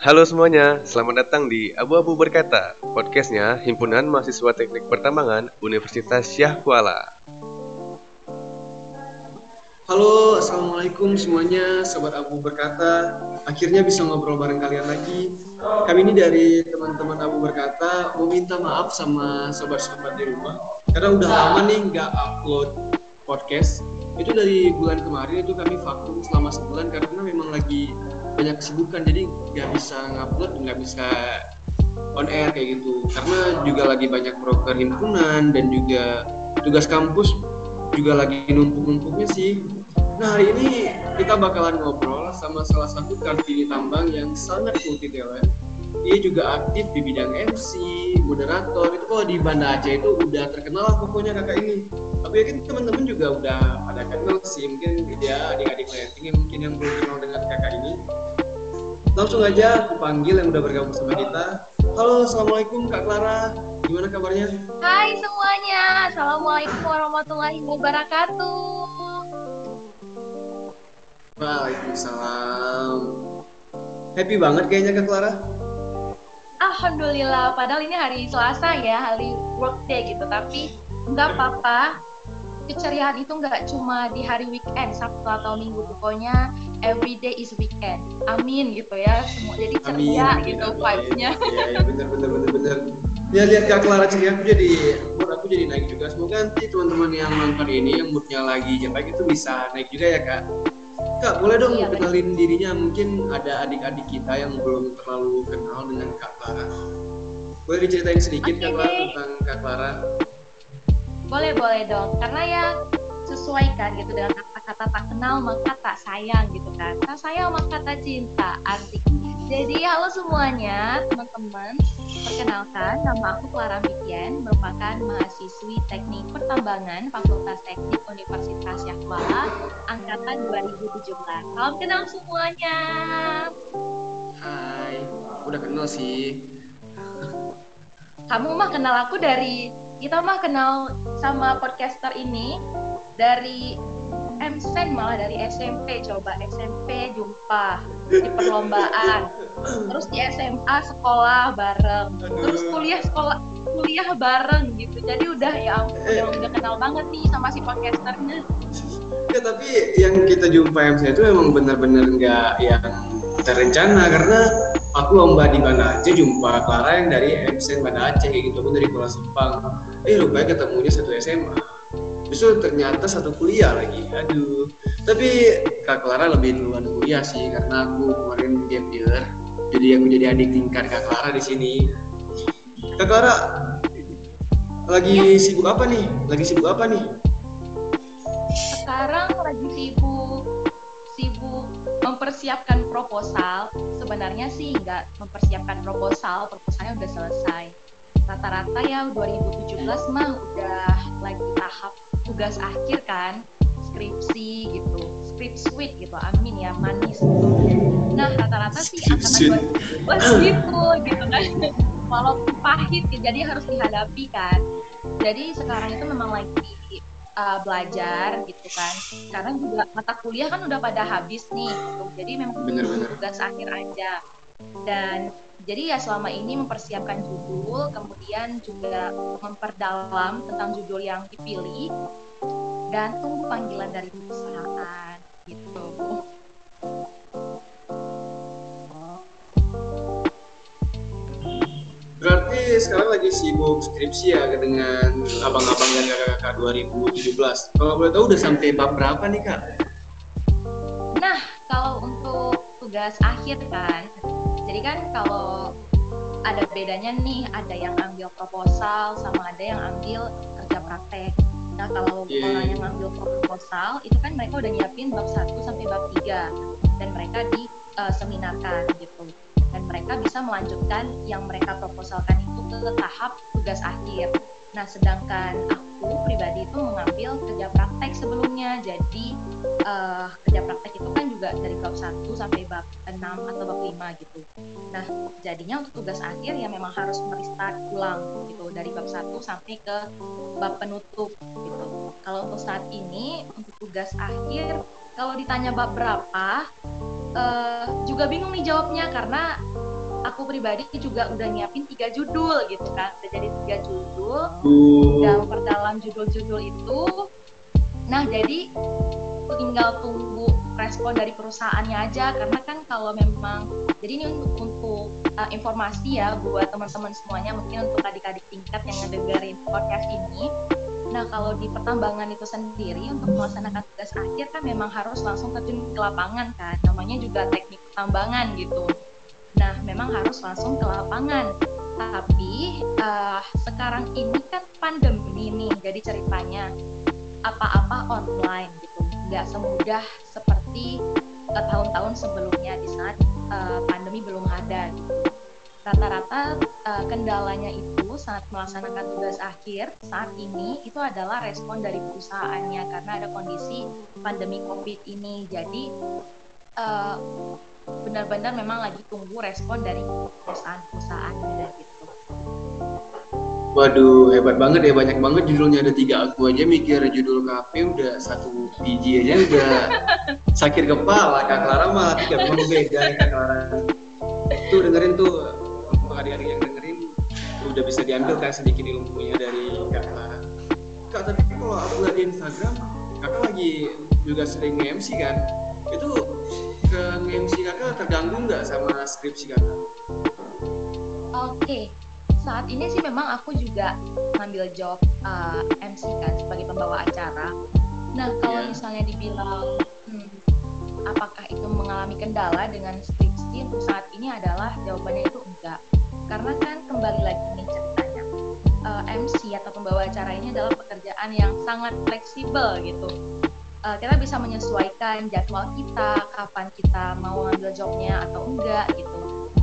Halo semuanya, selamat datang di Abu-Abu Berkata, podcastnya Himpunan Mahasiswa Teknik Pertambangan Universitas Syah Kuala. Halo, Assalamualaikum semuanya, Sobat Abu Berkata. Akhirnya bisa ngobrol bareng kalian lagi. Kami ini dari teman-teman Abu Berkata mau minta maaf sama sobat-sobat di rumah. Karena udah lama nih nggak upload podcast. Itu dari bulan kemarin itu kami vakum selama sebulan karena memang lagi banyak kesibukan. Jadi nggak bisa ngupload, nggak bisa on air kayak gitu. Karena juga lagi banyak broker himpunan dan juga tugas kampus juga lagi numpuk-numpuknya sih Nah hari ini kita bakalan ngobrol sama salah satu kartini tambang yang sangat multi talent. Dia juga aktif di bidang MC, moderator. Itu kalau di Banda Aceh itu udah terkenal lah pokoknya kakak ini. Tapi yakin teman-teman juga udah pada kenal sih. Mungkin dia adik-adik landing mungkin yang belum kenal dengan kakak ini. Langsung aja aku panggil yang udah bergabung sama kita. Halo, assalamualaikum Kak Clara. Gimana kabarnya? Hai semuanya, assalamualaikum warahmatullahi wabarakatuh. Waalaikumsalam. Happy banget kayaknya Kak Clara. Alhamdulillah, padahal ini hari Selasa ya, hari work day gitu, tapi nggak apa-apa. Keceriaan itu nggak cuma di hari weekend, Sabtu atau Minggu, pokoknya every day is weekend. Amin gitu ya, semua jadi ceria amin, gitu vibes-nya. Iya, ya, bener bener bener bener. Ya lihat Kak Clara ceria aku jadi mood aku jadi naik juga. Semoga nanti teman-teman yang nonton ini yang moodnya lagi jam itu bisa naik juga ya Kak. Kak, boleh dong iya, kenalin dirinya. Mungkin ada adik-adik kita yang belum terlalu kenal dengan Kak Clara. Boleh diceritain sedikit okay. Kak Clara tentang Kak Clara? Boleh, boleh dong. Karena ya sesuaikan gitu dengan kata-kata tak kenal maka tak sayang gitu kan. Tak sayang maka tak cinta. Arti jadi halo semuanya teman-teman, perkenalkan nama aku Clara Mikien, merupakan mahasiswi Teknik Pertambangan Fakultas Teknik Universitas Yakwala angkatan 2017. Salam kenal semuanya. Hai, udah kenal sih. Kamu mah kenal aku dari kita mah kenal sama podcaster ini dari MSN malah dari SMP coba SMP jumpa di perlombaan. Terus di SMA sekolah bareng. Terus kuliah sekolah kuliah bareng gitu. Jadi udah ya udah udah kenal banget nih sama si podcasternya. Ya tapi yang kita jumpa MC itu memang benar-benar nggak yang terencana. Karena aku lomba di Banda Aceh jumpa Clara yang dari MC Banda Aceh kayak gitu. Aku dari Kuala Sempang. Eh lupa ketemunya satu SMA justru ternyata satu kuliah lagi. Aduh. Tapi kak Clara lebih duluan kuliah sih karena aku kemarin gap year jadi aku jadi adik tingkat kak Clara di sini. Kak Clara lagi ya. sibuk apa nih? Lagi sibuk apa nih? Sekarang lagi sibuk sibuk mempersiapkan proposal. Sebenarnya sih nggak mempersiapkan proposal proposalnya udah selesai. Rata-rata ya 2017 mah udah lagi tahap tugas akhir kan skripsi gitu skrip sweet gitu amin ya manis gitu. nah rata-rata sih angkatan dua gitu gitu kan walaupun pahit jadi harus dihadapi kan jadi sekarang itu memang lagi uh, belajar gitu kan sekarang juga mata kuliah kan udah pada habis nih gitu. jadi memang bener, bener. tugas akhir aja dan jadi ya selama ini mempersiapkan judul, kemudian juga memperdalam tentang judul yang dipilih dan tunggu panggilan dari perusahaan gitu. Berarti sekarang lagi sibuk skripsi ya dengan abang-abang dan kakak-kakak 2017. Kalau boleh tahu udah sampai bab berapa nih kak? Nah, kalau untuk tugas akhir kan, jadi kan kalau ada bedanya nih ada yang ambil proposal sama ada yang ambil kerja praktek. Nah kalau yeah. orang yang ambil proposal itu kan mereka udah nyiapin bab 1 sampai bab 3 dan mereka di uh, seminarkan gitu. Dan mereka bisa melanjutkan yang mereka proposalkan itu ke tahap tugas akhir Nah, sedangkan aku pribadi itu mengambil kerja praktek sebelumnya. Jadi uh, kerja praktek itu kan juga dari bab 1 sampai bab 6 atau bab 5 gitu. Nah, jadinya untuk tugas akhir ya memang harus merestart ulang gitu dari bab 1 sampai ke bab penutup gitu. Kalau untuk saat ini untuk tugas akhir kalau ditanya bab berapa uh, juga bingung nih jawabnya karena aku pribadi juga udah nyiapin tiga judul gitu kan. Udah jadi tiga judul. Dan memperdalam judul-judul itu nah jadi tinggal tunggu respon dari perusahaannya aja. Karena kan kalau memang jadi ini untuk, untuk uh, informasi ya buat teman-teman semuanya mungkin untuk adik-adik tingkat yang ngedengerin podcast ini. Nah, kalau di pertambangan itu sendiri untuk melaksanakan tugas akhir kan memang harus langsung terjun ke lapangan kan. Namanya juga teknik pertambangan gitu. Nah, memang harus langsung ke lapangan. Tapi uh, sekarang ini kan pandemi nih, jadi ceritanya apa-apa online gitu. Nggak semudah seperti uh, tahun-tahun sebelumnya di saat uh, pandemi belum ada gitu rata-rata uh, kendalanya itu saat melaksanakan tugas akhir saat ini itu adalah respon dari perusahaannya karena ada kondisi pandemi covid ini jadi uh, benar-benar memang lagi tunggu respon dari perusahaan-perusahaannya gitu. Waduh, hebat banget ya, banyak banget judulnya ada tiga. Aku aja mikir judul kafe udah satu biji aja udah sakit kepala. Kak Clara malah tiga, memang beda ya Kak Clara. Tuh dengerin tuh, untuk adik-adik yang dengerin udah bisa diambil kan sedikit ilmunya dari Kak Clara. Kak, tapi kalau aku lihat di Instagram, kakak lagi juga sering nge-MC kan? Itu ke nge-MC kakak terganggu nggak sama skripsi kakak? Oke, saat ini sih memang aku juga ngambil job uh, MC kan sebagai pembawa acara. Nah kalau Iya. misalnya dibilang hmm, apakah itu mengalami kendala dengan skripsi untuk saat ini adalah jawabannya itu enggak. Karena kan kembali lagi nih ceritanya uh, MC atau pembawa acara ini adalah pekerjaan yang sangat fleksibel gitu. Uh, kita bisa menyesuaikan jadwal kita, kapan kita mau ngambil jobnya atau enggak gitu.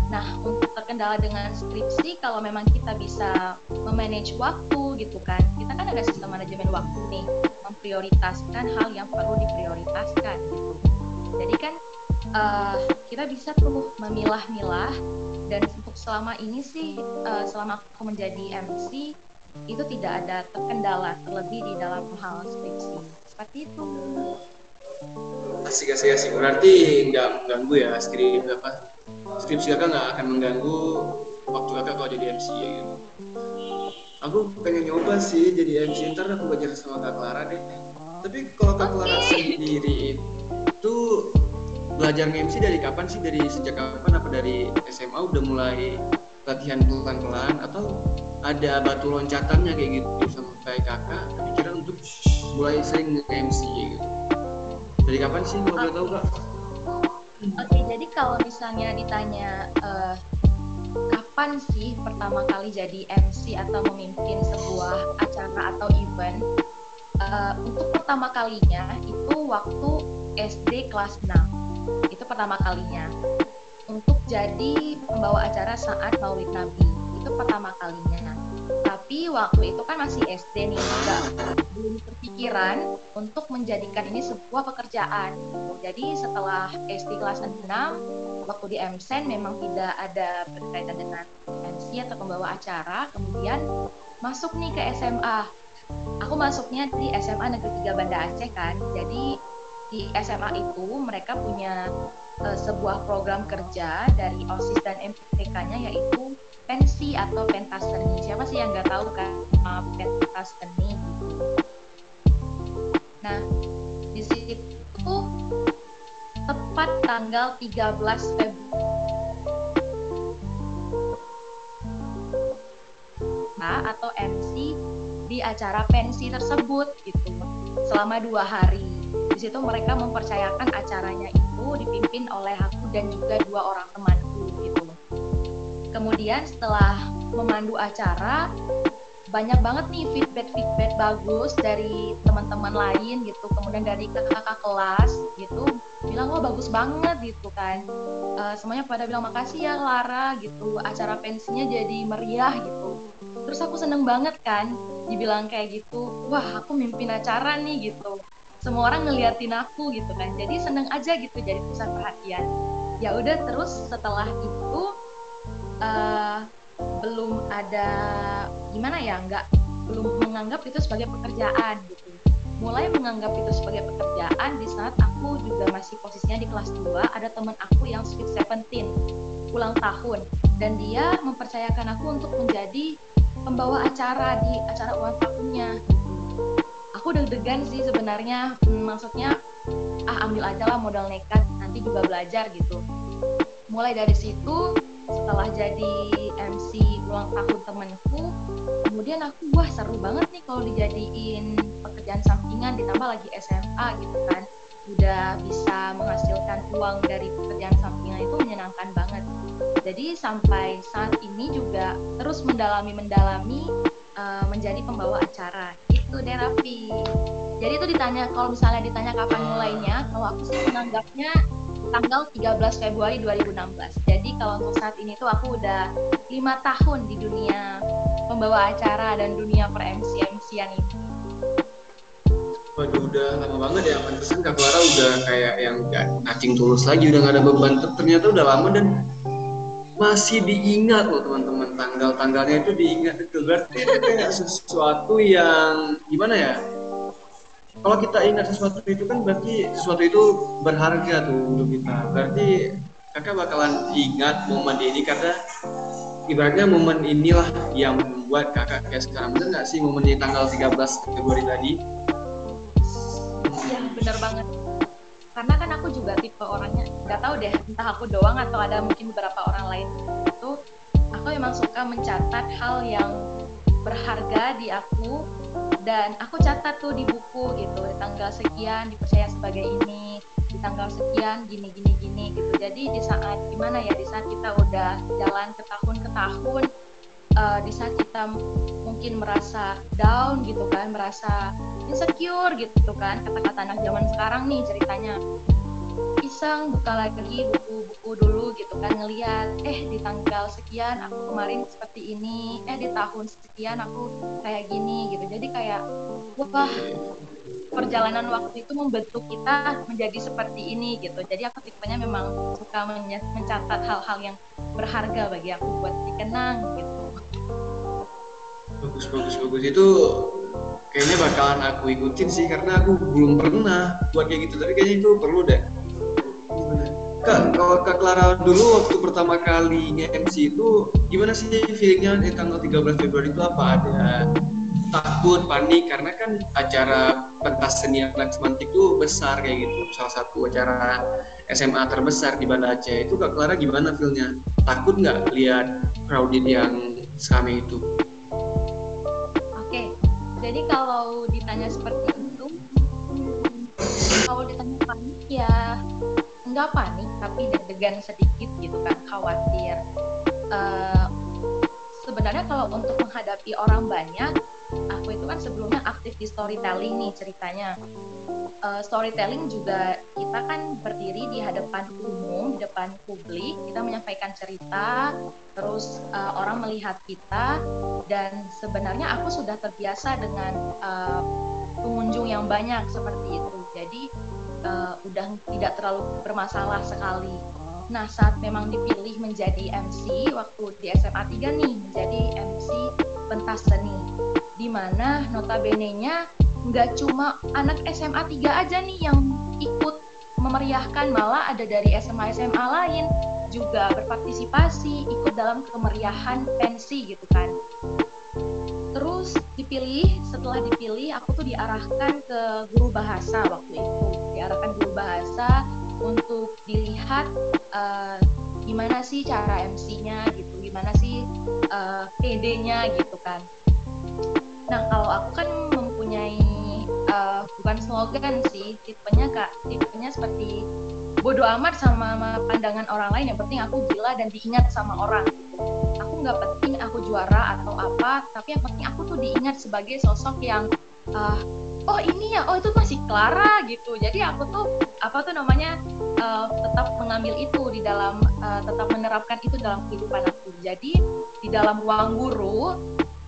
Nah, untuk terkendala dengan skripsi, kalau memang kita bisa memanage waktu gitu kan, kita kan ada sistem manajemen waktu nih, memprioritaskan hal yang perlu diprioritaskan gitu. Jadi kan eh, kita bisa tuh memilah-milah dan untuk selama ini sih, eh, selama aku menjadi MC, itu tidak ada terkendala terlebih di dalam hal skripsi. Seperti itu. asik asik asik berarti nggak mengganggu ya skrip apa skripsi kakak nggak akan mengganggu waktu kakak kalau jadi MC ya gitu? Aku pengen nyoba sih jadi MC ntar aku belajar sama kak Clara deh. Tapi kalau kak Clara sendiri itu belajar MC dari kapan sih? Dari sejak kapan apa dari SMA udah mulai latihan pelan-pelan atau ada batu loncatannya kayak gitu sampai kakak kepikiran untuk mulai sering nge-MC gitu dari kapan sih kalau boleh tahu kak? Oke, jadi kalau misalnya ditanya eh, kapan sih pertama kali jadi MC atau memimpin sebuah acara atau event, eh, untuk pertama kalinya itu waktu SD kelas 6. Itu pertama kalinya. Untuk jadi pembawa acara saat Maulid Nabi, itu pertama kalinya. Tapi waktu itu kan masih SD nih, nggak belum terpikiran untuk menjadikan ini sebuah pekerjaan. Jadi setelah SD kelas 6, waktu di MSN memang tidak ada berkaitan dengan MC atau pembawa acara, kemudian masuk nih ke SMA. Aku masuknya di SMA Negeri 3 Banda Aceh kan. Jadi di SMA itu mereka punya eh, sebuah program kerja dari OSIS dan MPK-nya yaitu pensi atau pentas seni. Siapa sih yang nggak tahu kan uh, pentas seni. Nah, di situ tepat tanggal 13 Februari atau MC di acara pensi tersebut gitu selama dua hari. Di situ mereka mempercayakan acaranya itu dipimpin oleh aku dan juga dua orang temanku gitu. Kemudian setelah memandu acara banyak banget nih feedback-feedback bagus dari teman-teman lain gitu. Kemudian dari kakak-kakak kelas gitu bilang wah bagus banget gitu kan. Eh, semuanya pada bilang makasih ya Lara gitu. Acara pensinya jadi meriah gitu. Terus aku seneng banget kan dibilang kayak gitu wah aku mimpin acara nih gitu. Semua orang ngeliatin aku gitu kan. Jadi seneng aja gitu jadi pusat perhatian. Ya udah terus setelah itu eh belum ada gimana ya nggak belum menganggap itu sebagai pekerjaan gitu. Mulai menganggap itu sebagai pekerjaan di saat aku juga masih posisinya di kelas 2 ada teman aku yang sweet 17 ulang tahun. Dan dia mempercayakan aku untuk menjadi pembawa acara di acara ulang tahunnya. Aku deg-degan sih sebenarnya hmm, maksudnya ah ambil aja lah modal nekat nanti juga belajar gitu. Mulai dari situ setelah jadi MC ulang tahun temenku kemudian aku wah seru banget nih kalau dijadiin pekerjaan sampingan ditambah lagi SMA gitu kan. Udah bisa menghasilkan uang dari pekerjaan sampingan itu menyenangkan banget. Jadi sampai saat ini juga terus mendalami mendalami uh, menjadi pembawa acara. Itu deh jadi itu ditanya kalau misalnya ditanya kapan mulainya kalau aku sih menganggapnya tanggal 13 Februari 2016 jadi kalau untuk saat ini tuh aku udah lima tahun di dunia pembawa acara dan dunia per MC MCan ini. Waduh udah lama banget ya, pantesan Kak Clara udah kayak yang gak nacing tulus lagi, udah gak ada beban. Ternyata udah lama dan masih diingat loh teman-teman. Tanggal-tanggalnya itu diingat. Itu berarti itu kayak sesuatu yang gimana ya kalau kita ingat sesuatu itu kan berarti sesuatu itu berharga tuh untuk kita. Berarti kakak bakalan ingat momen ini karena ibaratnya momen inilah yang membuat kakak kayak sekarang. Bener nggak sih momen di tanggal 13 Februari tadi? Ya benar banget. Karena kan aku juga tipe orangnya nggak tahu deh entah aku doang atau ada mungkin beberapa orang lain. Itu aku memang suka mencatat hal yang berharga di aku dan aku catat tuh di buku gitu di tanggal sekian dipercaya sebagai ini di tanggal sekian gini gini gini gitu. Jadi di saat gimana ya di saat kita udah jalan ke tahun ke tahun uh, di saat kita mungkin merasa down gitu kan merasa insecure gitu kan kata-kata anak zaman sekarang nih ceritanya iseng buka lagi buku-buku dulu gitu kan ngeliat eh di tanggal sekian aku kemarin seperti ini eh di tahun sekian aku kayak gini gitu. Jadi kayak wah perjalanan waktu itu membentuk kita menjadi seperti ini gitu. Jadi aku tipenya memang suka mencatat hal-hal yang berharga bagi aku buat dikenang gitu. Bagus bagus bagus. Itu kayaknya bakalan aku ikutin sih karena aku belum pernah buat kayak gitu. Tapi kayaknya itu perlu deh Kak, kalau Kak Clara dulu waktu pertama kali nge-MC itu gimana sih feelingnya? Di tanggal 13 Februari itu apa? Ada takut, panik? Karena kan acara pentas seni anak semantik itu besar kayak gitu. Salah satu acara SMA terbesar di Banda Aceh. Itu Kak Clara gimana feelnya? Takut nggak lihat crowded yang sekami itu? Jadi kalau ditanya seperti itu kalau ditanya panik ya nggak panik tapi deg-degan sedikit gitu kan khawatir. Uh, sebenarnya kalau untuk menghadapi orang banyak aku itu kan sebelumnya aktif di storytelling nih ceritanya. Uh, storytelling juga kita kan berdiri di hadapan umum di depan publik. Kita menyampaikan cerita terus uh, orang melihat kita. Dan sebenarnya aku sudah terbiasa dengan uh, pengunjung yang banyak seperti itu. Jadi uh, udah tidak terlalu bermasalah sekali Nah, saat memang dipilih menjadi MC waktu di SMA 3 nih, menjadi MC pentas seni. Di mana notabene-nya nggak cuma anak SMA 3 aja nih yang ikut memeriahkan, malah ada dari SMA-SMA lain juga berpartisipasi, ikut dalam kemeriahan pensi gitu kan. Terus dipilih, setelah dipilih aku tuh diarahkan ke guru bahasa waktu itu. Diarahkan guru bahasa untuk dilihat uh, gimana sih cara MC-nya gitu, gimana sih uh, PD-nya gitu kan. Nah kalau aku kan mempunyai uh, bukan slogan sih, tipenya kak, tipenya seperti bodoh amat sama pandangan orang lain. Yang penting aku gila dan diingat sama orang. Aku nggak penting aku juara atau apa, tapi yang penting aku tuh diingat sebagai sosok yang uh, oh ini ya oh itu masih Clara gitu jadi aku tuh apa tuh namanya uh, tetap mengambil itu di dalam uh, tetap menerapkan itu dalam kehidupan aku jadi di dalam ruang guru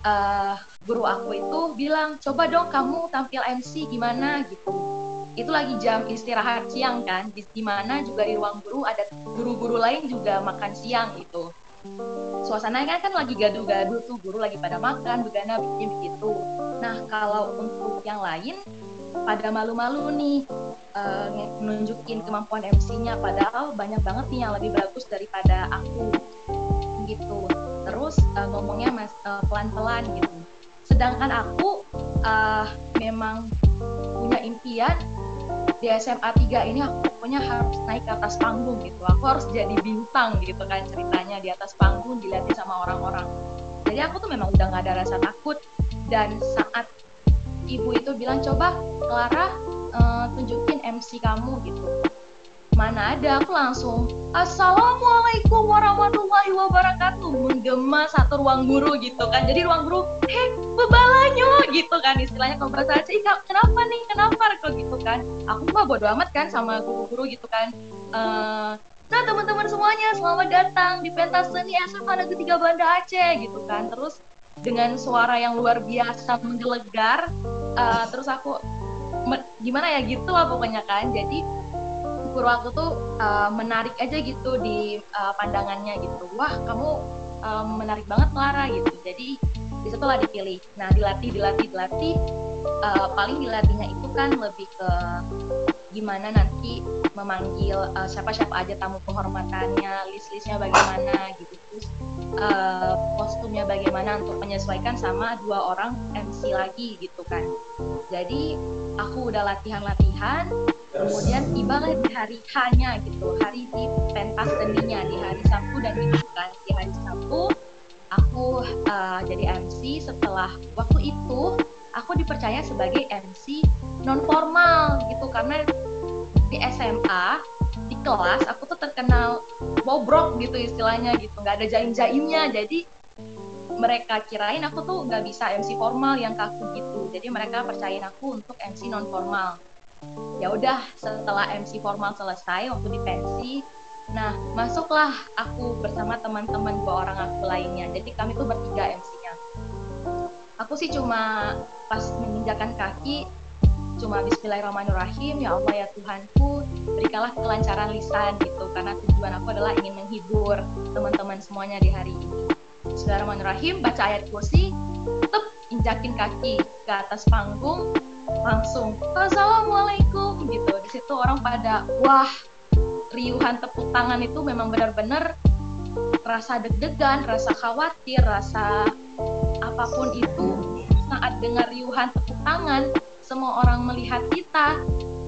uh, guru aku itu bilang coba dong kamu tampil MC gimana gitu itu lagi jam istirahat siang kan di mana juga di ruang guru ada guru-guru lain juga makan siang gitu. Suasananya kan lagi gaduh-gaduh tuh guru lagi pada makan begana bikin begitu nah kalau untuk yang lain pada malu-malu nih uh, nunjukin kemampuan MC-nya padahal banyak banget nih yang lebih bagus daripada aku gitu. Terus uh, ngomongnya mas uh, pelan-pelan gitu. Sedangkan aku uh, memang punya impian di SMA 3 ini aku pokoknya harus naik ke atas panggung gitu. Aku harus jadi bintang gitu kan ceritanya di atas panggung dilihatin sama orang-orang. Jadi aku tuh memang udah nggak ada rasa takut. Dan saat ibu itu bilang coba Clara uh, tunjukin MC kamu gitu mana ada aku langsung assalamualaikum warahmatullahi wabarakatuh. Menggema satu ruang guru gitu kan. Jadi ruang guru heh bebalanyo gitu kan. Istilahnya kalau bahasa Aceh kenapa nih? Kenapa kok? Gitu kan. Aku mah bodo amat kan sama guru-guru gitu kan. Uh, nah teman-teman semuanya selamat datang di pentas seni SMA Negeri 3 Banda Aceh gitu kan. Terus dengan suara yang luar biasa menggelegar uh, terus aku gimana ya? Gitu lah pokoknya kan. Jadi guru aku tuh uh, menarik aja gitu di uh, pandangannya gitu. Wah kamu uh, menarik banget Clara gitu. Jadi di situlah dipilih. Nah dilatih dilatih dilatih. Uh, paling dilatihnya itu kan lebih ke gimana nanti memanggil uh, siapa-siapa aja tamu kehormatannya list-listnya bagaimana gitu. Terus uh, kostumnya bagaimana untuk menyesuaikan sama dua orang MC lagi gitu kan. Jadi aku udah latihan-latihan kemudian tibalah di hari hanya gitu hari di pentas seninya di hari Sabtu dan Minggu kan. Di hari Sabtu aku uh, jadi MC setelah waktu itu aku dipercaya sebagai MC non formal gitu. Karena di SMA di kelas aku tuh terkenal bobrok gitu istilahnya gitu. Nggak ada jaim-jaimnya. Jadi mereka kirain aku tuh nggak bisa MC formal yang kaku gitu. Jadi mereka percayain aku untuk MC non formal ya udah setelah MC formal selesai waktu di pensi nah masuklah aku bersama teman-teman dua orang aku lainnya. Jadi kami tuh bertiga MC-nya aku sih cuma pas menginjakan kaki cuma Bismillahirrahmanirrahim ya Allah ya Tuhanku berikanlah kelancaran lisan gitu. Karena tujuan aku adalah ingin menghibur teman-teman semuanya di hari ini. Bismillahirrahmanirrahim baca ayat kursi tetap injakin kaki ke atas panggung langsung assalamualaikum gitu. Di situ orang pada wah riuhan tepuk tangan itu memang benar-benar rasa deg-degan rasa khawatir rasa apa pun itu saat dengar riuhan tepuk tangan semua orang melihat kita.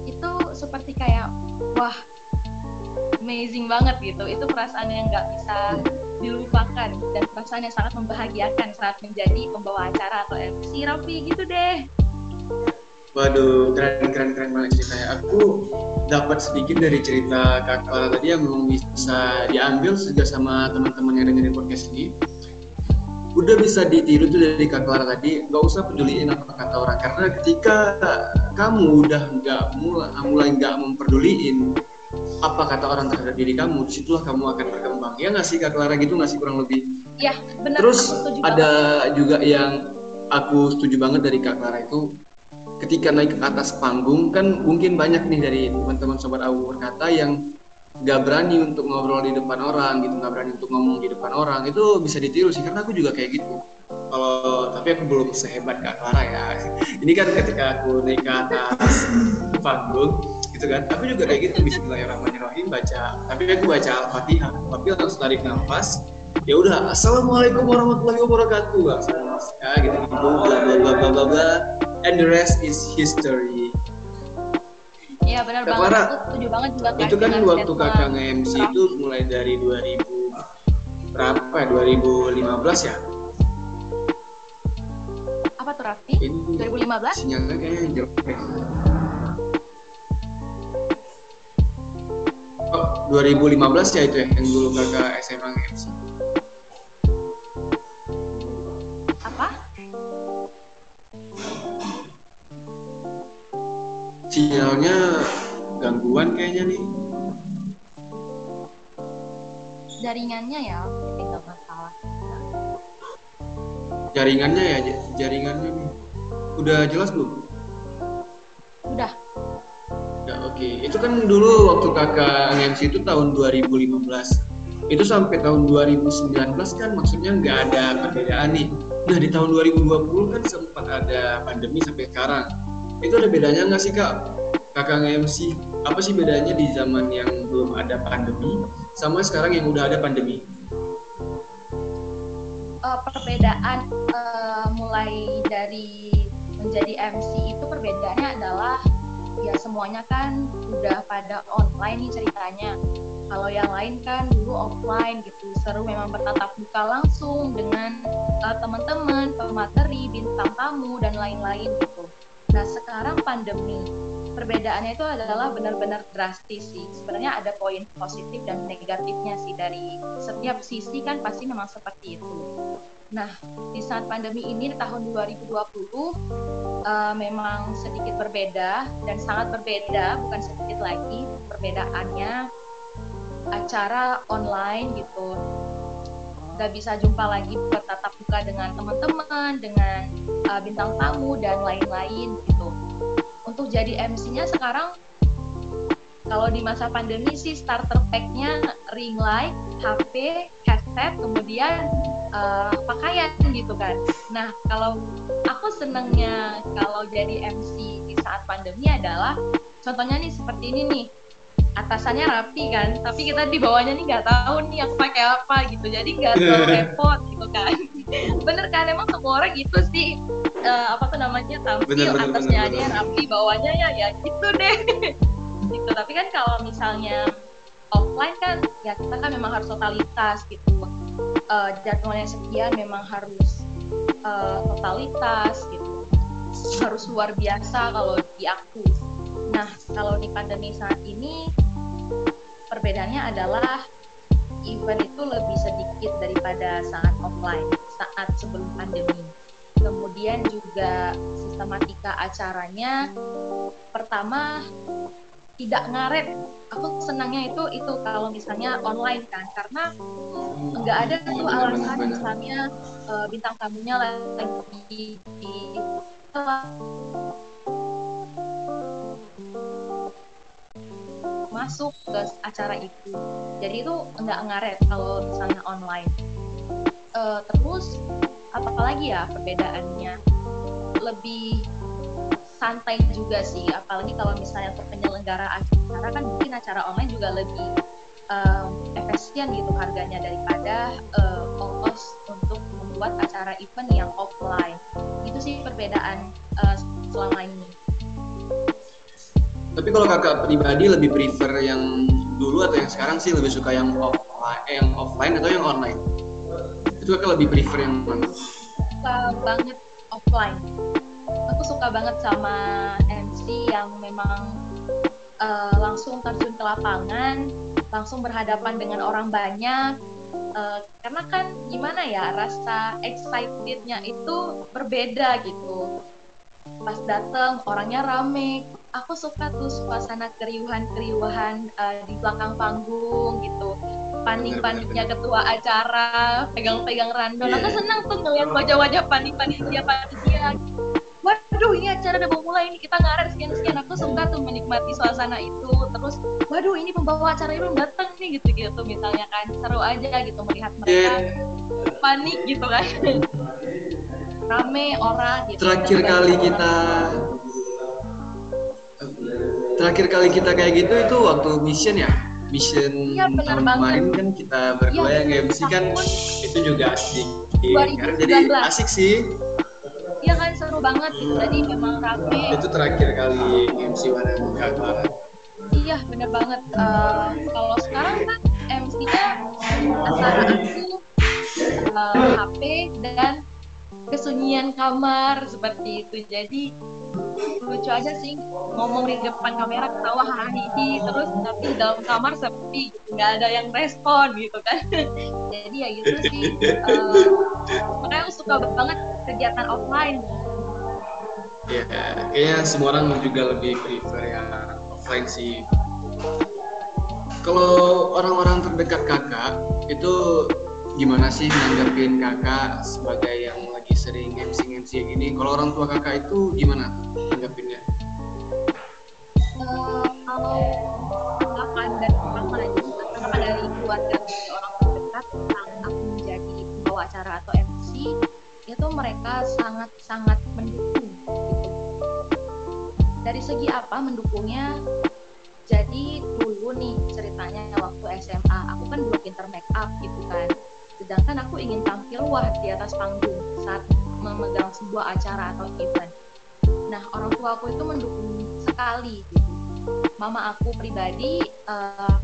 Itu seperti kayak wah amazing banget gitu. Itu perasaan yang nggak bisa dilupakan dan perasaan yang sangat membahagiakan saat menjadi pembawa acara atau MC Raffi gitu deh Waduh, keren keren keren banget ceritanya. Aku dapat sedikit dari cerita Kak Clara tadi yang memang bisa diambil juga sama teman-teman yang dengerin podcast ini. Udah bisa ditiru tuh dari Kak Clara tadi, nggak usah peduliin apa kata orang karena ketika kamu udah nggak mulai mulai nggak memperduliin apa kata orang terhadap diri kamu, di situlah kamu akan berkembang. Ya nggak sih Kak Clara gitu nggak sih kurang lebih? Iya, benar. Terus ada banget. juga yang aku setuju banget dari Kak Clara itu ketika naik ke atas panggung kan mungkin banyak nih dari teman-teman sobat Awu berkata yang gak berani untuk ngobrol di depan orang gitu gak berani untuk ngomong di depan orang. Itu bisa ditiru sih karena aku juga kayak gitu. Kalau tapi aku belum sehebat Kak Clara ya. Ini kan ketika aku naik ke atas panggung gitu kan tapi juga kayak gitu. Bismillahirrahmanirrahim baca tapi aku baca Al-Fatihah. Tapi langsung tarik nafas ya udah assalamualaikum warahmatullahi wabarakatuh. Ya gitu gitu bla bla bla bla bla and the rest is history. Iya benar banget. Clara, aku setuju banget juga Itu kan waktu kakak nge-MC itu mulai dari 2000 berapa ya? 2015 ya? Apa tuh Raffi? Ini 2015? Sinyalnya kayaknya jelek. Oh, 2015 ya itu ya yang dulu kakak SMA nge-MC. Sinyalnya gangguan kayaknya nih. Jaringannya ya tinggal masalah. Jaringannya ya jaringannya. Nih udah jelas belum? Udah. Ya oke. Okay. itu kan dulu waktu kakak MC itu tahun 2015 itu sampai tahun 2019 kan maksudnya nggak ada perbedaan nih. Nah di tahun 2020 kan sempat ada pandemi sampai sekarang itu ada bedanya nggak sih kak? Kakak MC apa sih bedanya di zaman yang belum ada pandemi sama sekarang yang udah ada pandemi? Uh, perbedaan uh, mulai dari menjadi MC itu perbedaannya adalah ya semuanya kan udah pada online nih ceritanya. Kalau yang lain kan dulu offline gitu seru memang bertatap muka langsung dengan uh, teman-teman pemateri bintang tamu dan lain-lain gitu nah sekarang pandemi perbedaannya itu adalah benar-benar drastis sih. Sebenarnya ada poin positif dan negatifnya sih. Dari setiap sisi kan pasti memang seperti itu. Nah, di saat pandemi ini tahun 2020 uh, memang sedikit berbeda dan sangat berbeda, bukan sedikit lagi perbedaannya acara online gitu nggak bisa jumpa lagi bertatap muka dengan teman-teman dengan uh, bintang tamu dan lain-lain gitu untuk jadi MC-nya sekarang kalau di masa pandemi sih starter pack-nya ring light, HP, headset, kemudian uh, pakaian gitu kan. Nah kalau aku senangnya kalau jadi MC di saat pandemi adalah contohnya nih seperti ini nih atasannya rapi kan tapi kita di bawahnya nih nggak tahu nih aku pakai apa gitu. Jadi nggak terlalu repot gitu kan. Bener kan emang semua orang gitu sih. Uh, apa tuh namanya tampil bener, bener, atasnya bener, aja rapi bawahnya ya ya gitu deh. Gitu tapi kan kalau misalnya offline kan ya kita kan memang harus totalitas gitu. Uh, jadwalnya sekian memang harus uh, totalitas gitu. Harus luar biasa kalau di aku Nah, kalau di pandemi saat ini perbedaannya adalah event itu lebih sedikit daripada saat offline, saat sebelum pandemi. Kemudian juga sistematika acaranya pertama tidak ngaret. Aku senangnya itu itu kalau misalnya online kan karena nggak ada tuh alasan misalnya uh, bintang tamunya lagi di masuk ke acara itu. Jadi itu nggak ngaret kalau misalnya online. Uh, terus apalagi ya perbedaannya? Lebih santai juga sih apalagi kalau misalnya untuk penyelenggara acara kan mungkin acara online juga lebih um, efisien gitu harganya daripada uh, ongkos untuk membuat acara event yang offline. Itu sih perbedaan uh, selama ini tapi kalau kakak pribadi lebih prefer yang dulu atau yang sekarang sih lebih suka yang offline, yang offline atau yang online? Itu kakak lebih prefer yang mana? Suka banget offline. Aku suka banget sama MC yang memang uh, langsung terjun ke lapangan, langsung berhadapan dengan orang banyak. Uh, karena kan gimana ya rasa excitednya itu berbeda gitu pas dateng orangnya rame aku suka tuh suasana keriuhan-keriuhan uh, di belakang panggung gitu. Panik-paniknya ketua acara pegang-pegang random yeah. aku senang tuh ngeliat wajah-wajah panik-panik dia panitia waduh ini acara udah mau mulai ini kita ngaret sekian-sekian. Aku suka tuh menikmati suasana itu. Terus waduh ini pembawa acara belum datang nih gitu gitu misalnya kan seru aja gitu melihat mereka yeah. panik gitu kan. Rame orang gitu. Terakhir kali kita terakhir kali kita kayak gitu itu waktu mission ya? Mission ya, tahun banget. kemarin kan kita berdua ya, yang MC kan itu juga asik kan? jadi asik sih. Iya kan seru banget gitu. Jadi memang rame. Itu terakhir kali MC mana Barat iya bener banget. Uh, kalau sekarang kan MC-nya antara aku uh, eh, HP dan kesunyian kamar seperti itu. Jadi lucu aja sih ngomong di depan kamera ketawa hari terus tapi dalam kamar sepi nggak ada yang respon gitu kan. Jadi ya gitu sih. Uh, suka banget kegiatan offline. Ya kayaknya semua orang juga lebih prefer ya offline sih. Kalau orang-orang terdekat kakak itu gimana sih nanggapin kakak sebagai yang lagi sering MC-MC gini? Kalau orang tua kakak itu gimana nanggapinnya? Uh, kalau tanggapan dari orang lain, tanggapan dari keluarga dari orang terdekat tentang aku menjadi pembawa acara atau MC, itu mereka sangat-sangat mendukung. Gitu. Dari segi apa mendukungnya? Jadi dulu nih ceritanya waktu SMA, aku kan belum pinter make up gitu kan sedangkan aku ingin tampil wah di atas panggung saat memegang sebuah acara atau event. Nah orang tua aku itu mendukung sekali gitu. Mama aku pribadi uh,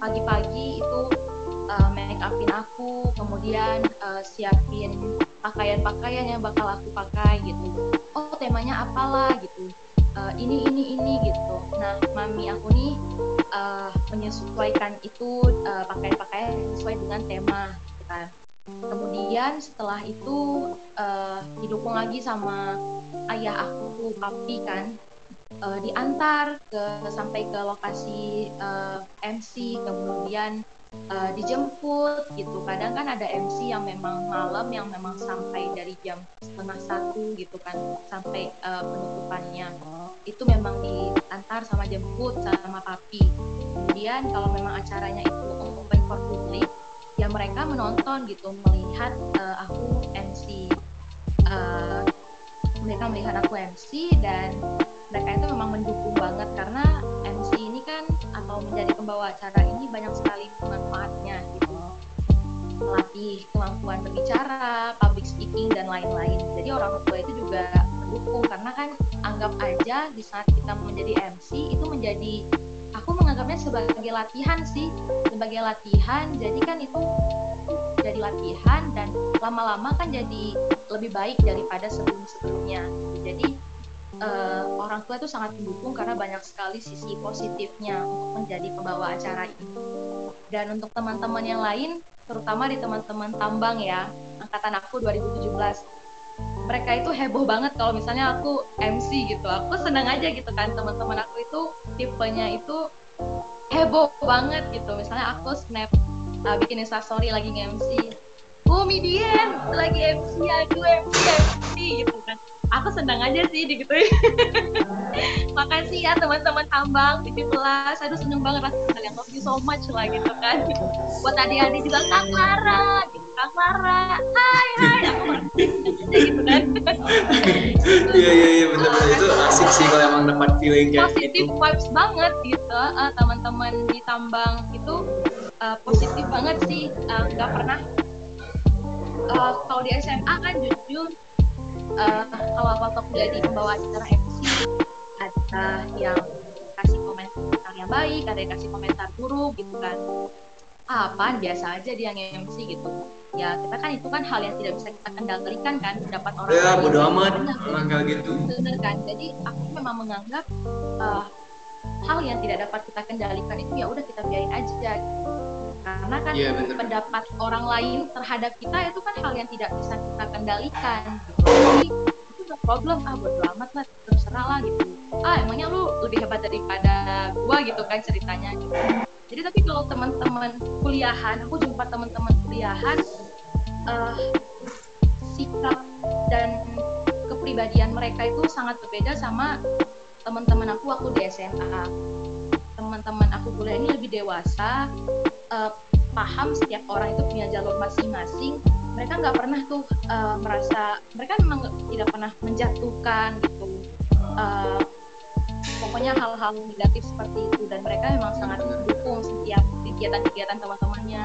pagi-pagi itu uh, make upin aku kemudian uh, siapin pakaian-pakaian yang bakal aku pakai gitu. Oh temanya apalah gitu. Uh, ini ini ini gitu. Nah mami aku nih uh, menyesuaikan itu uh, pakaian-pakaian sesuai dengan tema kan kemudian setelah itu uh, didukung lagi sama ayah aku papi kan. Uh, diantar ke sampai ke lokasi uh, MC kemudian uh, dijemput gitu. Kadang kan ada MC yang memang malam yang memang sampai dari jam setengah satu gitu kan sampai uh, penutupannya. Itu memang diantar sama jemput sama papi. Kemudian kalau memang acaranya itu open for public ya mereka menonton gitu melihat uh, aku MC uh, mereka melihat aku MC dan mereka itu memang mendukung banget karena MC ini kan atau menjadi pembawa acara ini banyak sekali manfaatnya gitu melatih kemampuan berbicara, public speaking dan lain-lain. Jadi orang tua itu juga mendukung karena kan anggap aja di saat kita menjadi MC itu menjadi aku menganggapnya sebagai latihan sih, sebagai latihan. Jadi kan itu jadi latihan dan lama-lama kan jadi lebih baik daripada sebelum-sebelumnya. Jadi uh, orang tua itu sangat mendukung karena banyak sekali sisi positifnya untuk menjadi pembawa acara ini. Dan untuk teman-teman yang lain, terutama di teman-teman tambang ya, angkatan aku 2017, mereka itu heboh banget kalau misalnya aku MC gitu. Aku senang aja gitu kan teman-teman aku itu tipenya itu heboh banget gitu. Misalnya aku snap uh, bikin instastory lagi nge-MC. Oh, Midian lagi MC, aduh MC, MC gitu kan aku senang aja sih digituin. Makasih ya teman-teman tambang di kelas. Aduh seneng banget rasanya kalian love you so much lah gitu kan. Buat adik-adik juga Kak Clara gitu Kak Clara. Hai hai. Aku gitu kan. Iya iya iya benar benar itu asik sih kalau emang dapat feeling kayak positif gitu. vibes banget gitu. Uh, teman-teman di tambang itu uh, positif banget sih. Nggak uh, pernah uh, kalau di SMA kan jujur uh, kalau waktu jadi pembawa acara MC ada yang kasih komentar yang baik ada yang kasih komentar buruk gitu kan. Apaan? Biasa aja dia yang MC gitu. Ya kita kan itu kan hal yang tidak bisa kita kendalikan kan. Pendapat orang ya bodo amat. Orang kayak gitu. Bener kan. Jadi aku memang menganggap uh, hal yang tidak dapat kita kendalikan itu ya udah kita biarin aja karena kan ya, pendapat orang lain terhadap kita itu kan hal yang tidak bisa kita kendalikan gitu. jadi itu no problem. Ah bodo amat lah terserah lah gitu. Ah emangnya lu lebih hebat daripada gua gitu kan ceritanya gitu. Jadi tapi kalau teman-teman kuliahan aku jumpa teman-teman kuliahan uh, sikap dan kepribadian mereka itu sangat berbeda sama teman-teman aku waktu di SMA teman-teman aku kuliah ini lebih dewasa uh, paham setiap orang itu punya jalur masing-masing mereka nggak pernah tuh uh, merasa mereka memang tidak pernah menjatuhkan gitu. Uh, pokoknya hal-hal negatif seperti itu dan mereka memang sangat mendukung setiap kegiatan-kegiatan teman-temannya.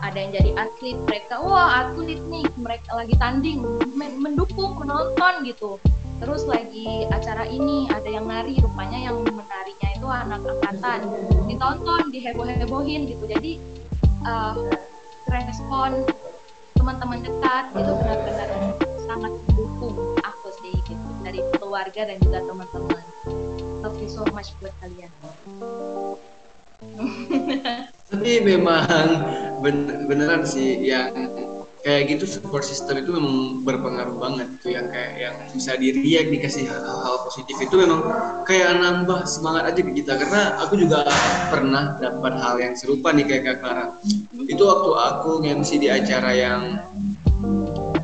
Ada yang jadi atlet mereka wah atlet nih mereka lagi tanding mendukung menonton gitu terus lagi acara ini ada yang nari rupanya yang menarinya itu anak angkatan. Ditonton diheboh-hebohin gitu. Jadi uh, respon teman-teman dekat itu benar-benar sangat mendukung aku sih gitu. Dari keluarga dan juga teman-teman. Love you so much buat kalian. Tapi memang beneran sih yang kayak gitu support system itu memang berpengaruh banget tuh yang kayak yang bisa diriak dikasih hal-hal positif. Itu memang kayak nambah semangat aja ke kita. Karena aku juga pernah dapat hal yang serupa nih kayak Kak Clara. Itu waktu aku nge-MC di acara yang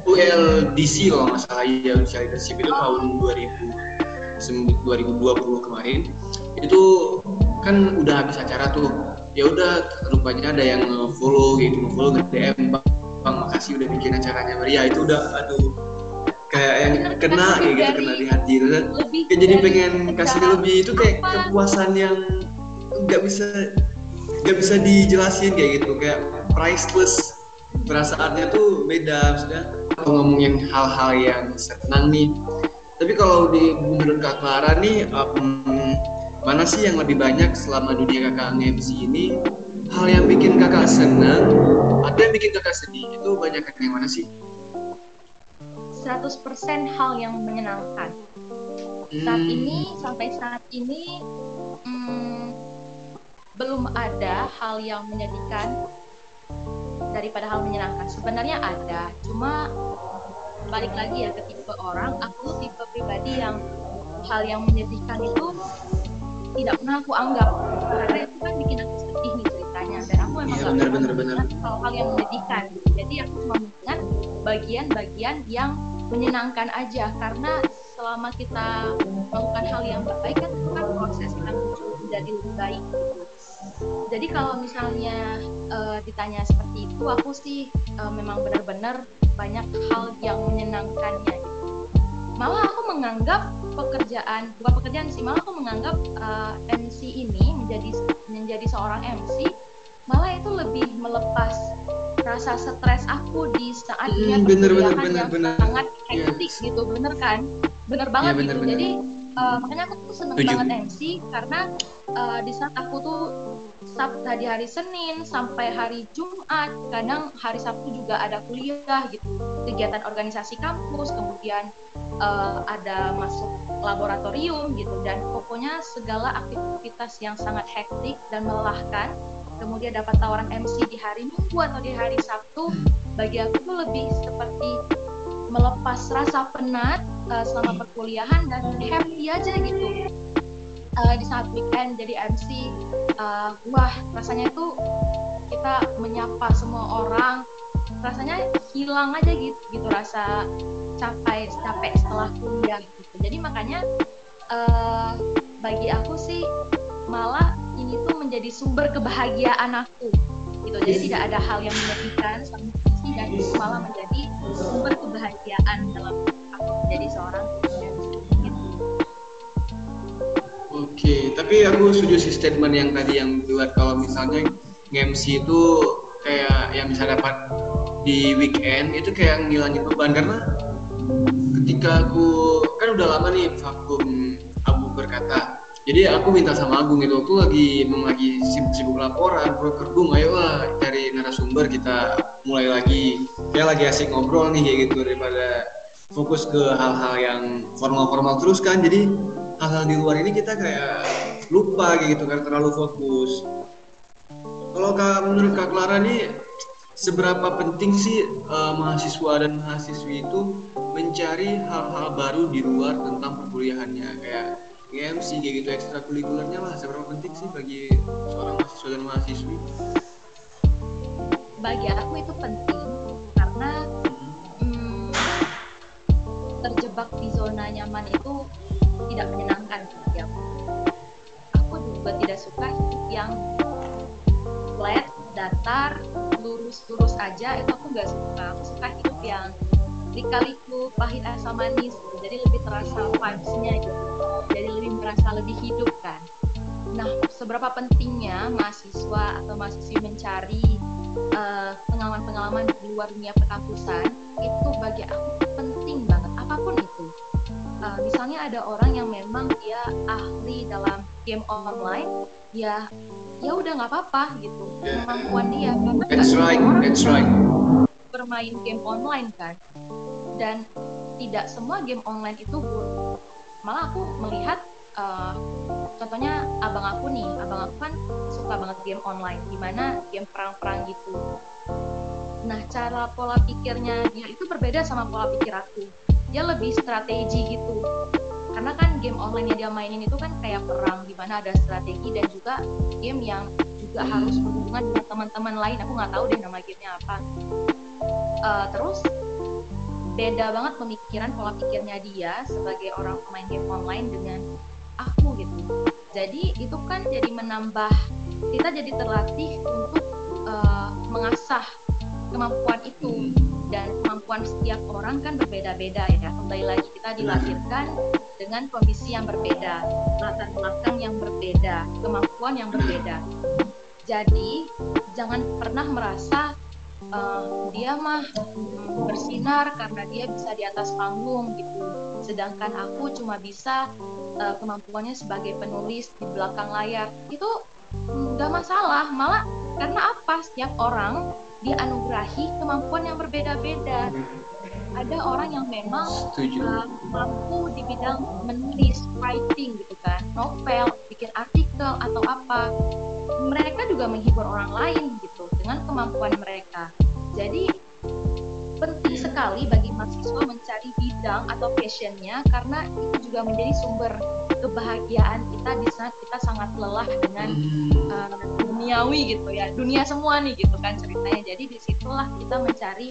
ULDC kalau nggak salah. Ya leadership. Itu tahun 2000 2020 kemarin. Itu kan udah habis acara tuh. Ya udah rupanya ada yang follow gitu follow nge DM bang makasih udah bikin acaranya. Maria itu udah aduh. Kayak yang kena kayak gitu kena di hati. kayak jadi pengen kasih lebih itu kayak kepuasan yang nggak bisa nggak bisa dijelasin kayak gitu. Kayak priceless. Perasaannya tuh beda sudah kalau ngomongin hal-hal yang senang nih. Tapi kalau di menurut Kak Clara nih um, mana sih yang lebih banyak selama dunia kakak MC ini hal yang bikin kakak senang ada yang bikin kakak sedih itu banyak yang mana sih? 100% hal yang menyenangkan. Saat Hmm. ini sampai saat ini hmm, belum ada hal yang menyedihkan daripada hal menyenangkan. Sebenarnya ada cuma balik lagi ya ke tipe orang. Aku tipe pribadi yang hal yang menyedihkan itu tidak pernah aku anggap. Karena itu kan bikin aku ceritanya dan aku emang pernah benar, benar. mengingat hal-hal yang menyedihkan jadi aku cuma mengingat bagian-bagian yang menyenangkan aja karena selama kita melakukan hal yang baik kan itu kan proses kita menjadi lebih baik gitu. Jadi kalau misalnya eh, ditanya seperti itu, aku sih eh, memang benar-benar banyak hal yang menyenangkannya. Gitu. Malah aku menganggap pekerjaan, bukan pekerjaan sih, malah aku menganggap eh, MC ini menjadi menjadi seorang MC, malah itu lebih melepas rasa stres aku di saat Hmm, bener, bener, bener, yang bener. sangat Iya. hektik gitu, bener kan? Bener banget Iya, bener, gitu. bener. Jadi eh, makanya aku tuh seneng Setuju. banget MC karena eh, di saat aku tuh Sabtu tadi hari Senin sampai hari Jumat, kadang hari Sabtu juga ada kuliah gitu, kegiatan organisasi kampus, kemudian eh, ada masuk laboratorium gitu dan pokoknya segala aktivitas yang sangat hektik dan melelahkan. Kemudian dapat tawaran MC di hari Minggu atau di hari Sabtu, bagi aku tuh lebih seperti melepas rasa penat eh, selama perkuliahan dan happy aja gitu. Eh, di saat weekend jadi MC eh, wah rasanya itu kita menyapa semua orang. Rasanya hilang aja gitu gitu rasa capek capek setelah kuliah gitu. Jadi makanya eh, bagi aku sih malah ini tuh menjadi sumber kebahagiaan aku. Gitu jadi tidak ada hal yang menyedihkan sama dan itu malah menjadi sumber kebahagiaan dalam aku menjadi seorang MC gitu. Oke, tapi aku setuju sih statement yang tadi yang buat kalau misalnya nge-MC itu kayak yang bisa dapat di weekend itu kayak ngilangin beban. Karena ketika aku kan udah lama nih vakum Abu berkata jadi aku minta sama Agung itu waktu lagi lagi sibuk-sibuk laporan broker Bung ayo lah cari narasumber kita mulai lagi. Kayak lagi asik ngobrol nih kayak gitu daripada fokus ke hal-hal yang formal-formal terus kan. Jadi hal-hal di luar ini kita kayak lupa kayak gitu karena terlalu fokus. Kalau kak menurut kak Clara nih seberapa penting sih eh, mahasiswa dan mahasiswi itu mencari hal-hal baru di luar tentang perkuliahannya? Kayak MC kayak gitu ekstrakurikulernya lah seberapa penting sih bagi seorang mahasiswa dan mahasiswi bagi aku itu penting karena hmm, terjebak di zona nyaman itu tidak menyenangkan bagi aku. Aku juga tidak suka hidup yang flat, datar, lurus-lurus aja itu aku nggak suka. Aku suka hidup yang lika-liku, pahit asam manis, jadi lebih terasa vibes-nya gitu. Jadi lebih merasa lebih hidup kan. Nah, seberapa pentingnya mahasiswa atau mahasiswi mencari eh, pengalaman-pengalaman di luar dunia perkampusan itu bagi aku penting banget. Apa pun itu. Eh, misalnya ada orang yang memang dia ahli dalam game online ya ya udah nggak apa-apa gitu kemampuan dia. Karena that's semua right that's right. bermain game online kan dan tidak semua game online itu buruk malah aku melihat eh, contohnya abang aku nih abang aku kan suka banget game online gimana game perang-perang gitu. Nah cara pola pikirnya dia itu berbeda sama pola pikir aku. Dia lebih strategi gitu. Karena kan game online yang dia mainin itu kan kayak perang di mana ada strategi dan juga game yang juga harus berhubungan dengan teman-teman lain. Aku nggak tahu deh nama gamenya apa. Eh, terus beda banget pemikiran pola pikirnya dia sebagai orang pemain game online dengan aku gitu. Jadi itu kan jadi menambah kita jadi terlatih untuk eh, mengasah kemampuan itu. Dan kemampuan setiap orang kan berbeda-beda ya. Kembali lagi kita dilahirkan dengan kondisi yang berbeda latar belakang yang berbeda kemampuan yang berbeda. Jadi jangan pernah merasa uh, dia mah bersinar karena dia bisa di atas panggung gitu. Sedangkan aku cuma bisa uh, kemampuannya sebagai penulis di belakang layar. Itu nggak masalah malah karena apa? Setiap orang dianugerahi kemampuan yang berbeda-beda ada orang yang memang uh, mampu di bidang menulis writing gitu kan novel bikin artikel atau apa. Mereka juga menghibur orang lain gitu dengan kemampuan mereka. Jadi penting sekali bagi mahasiswa mencari bidang atau passionnya karena itu juga menjadi sumber kebahagiaan kita di saat kita sangat lelah dengan uh, duniawi gitu ya dunia semua nih gitu kan ceritanya. Jadi di situlah kita mencari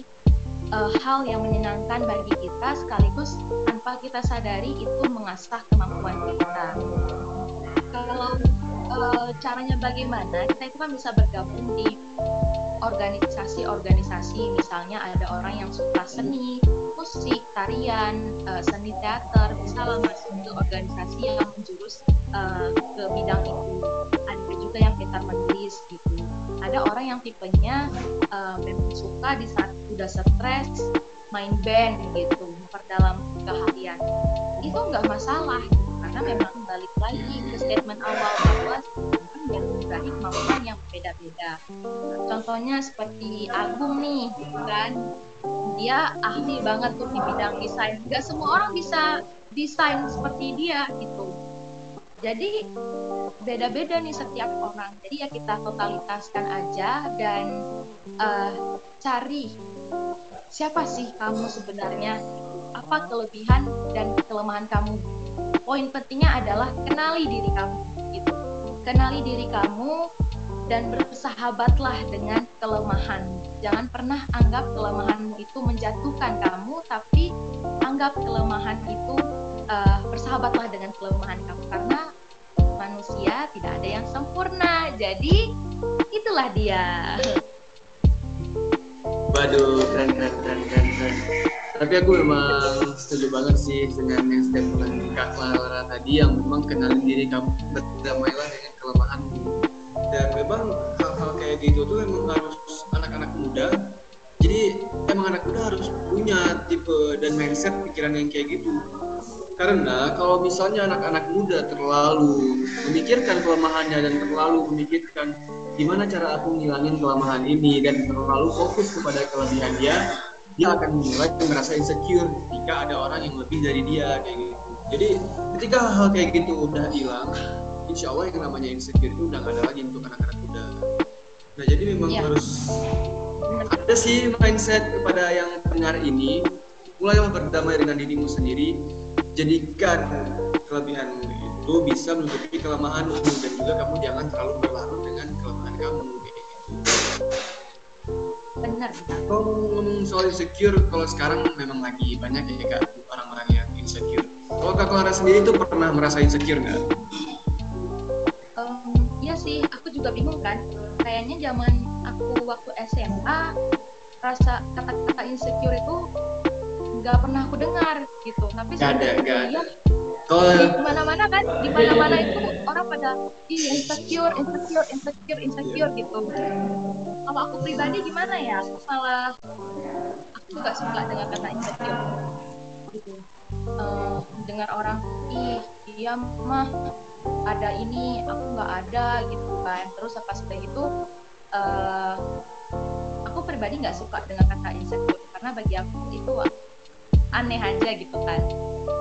uh, hal yang menyenangkan bagi kita sekaligus tanpa kita sadari itu mengasah kemampuan kita. Kalau uh, caranya bagaimana? Kita itu kan bisa bergabung di organisasi-organisasi. Misalnya ada orang yang suka seni musik tarian uh, seni teater. Bisa lah masuk ke organisasi yang menjurus uh, ke bidang itu. Ada juga yang kita menulis gitu. Ada orang yang tipenya uh, memang suka di saat udah stres main band gitu memperdalam keahlian itu nggak masalah. Karena memang balik lagi ke statement awal bahwa yang berani kemampuan yang berbeda-beda. Contohnya seperti Agung nih, kan? Dia ahli banget tuh di bidang desain. Gak semua orang bisa desain seperti dia gitu. Jadi beda-beda nih setiap orang. Jadi ya kita totalitaskan aja dan uh, cari siapa sih kamu sebenarnya, apa kelebihan dan kelemahan kamu. Poin pentingnya adalah kenali diri kamu gitu kenali diri kamu dan bersahabatlah dengan kelemahan. Jangan pernah anggap kelemahanmu itu menjatuhkan kamu, tapi anggap kelemahan itu uh, bersahabatlah dengan kelemahan kamu karena manusia tidak ada yang sempurna. Jadi itulah dia. Waduh, keren keren keren keren. Tapi aku memang setuju banget sih dengan yang statement Kak Clara tadi yang memang kenalin diri kamu berdamailah dengan kelemahan. Dan memang hal-hal kayak gitu tuh emang harus anak-anak muda. Jadi emang anak muda harus punya tipe dan mindset pikiran yang kayak gitu. Karena kalau misalnya anak-anak muda terlalu memikirkan kelemahannya dan terlalu memikirkan gimana cara aku ngilangin kelemahan ini dan terlalu fokus kepada kelebihan dia dia akan mulai merasa insecure ketika ada orang yang lebih dari dia kayak gitu. Jadi ketika hal, -hal kayak gitu udah hilang insya Allah yang namanya insecure itu udah gak ada lagi untuk anak-anak muda. Nah jadi memang ya. harus ada sih mindset kepada yang pendengar ini mulailah berdamai dengan dirimu sendiri jadikan kelebihan itu bisa menutupi kelemahanmu dan juga kamu jangan terlalu berlarut dengan kelemahan kamu benar kalau ngomong soal insecure kalau sekarang memang lagi banyak ya kak orang-orang yang insecure. Kalau kak Clara sendiri tuh pernah merasa insecure nggak? Sih aku juga bingung kan. Kayaknya zaman aku waktu SMA rasa kata-kata insecure itu nggak pernah aku dengar gitu. Tapi gak ada gak ada kalau di mana-mana kan di mana-mana itu orang pada insecure insecure insecure insecure gitu. Kalau aku pribadi gimana ya? Malah aku nggak suka dengan kata insecure. Gitu uh, dengar orang ih dia mah ada ini aku nggak ada gitu kan. Terus apa sudah itu uh, aku pribadi nggak suka dengan kata insecure. Karena bagi aku itu aneh aja gitu kan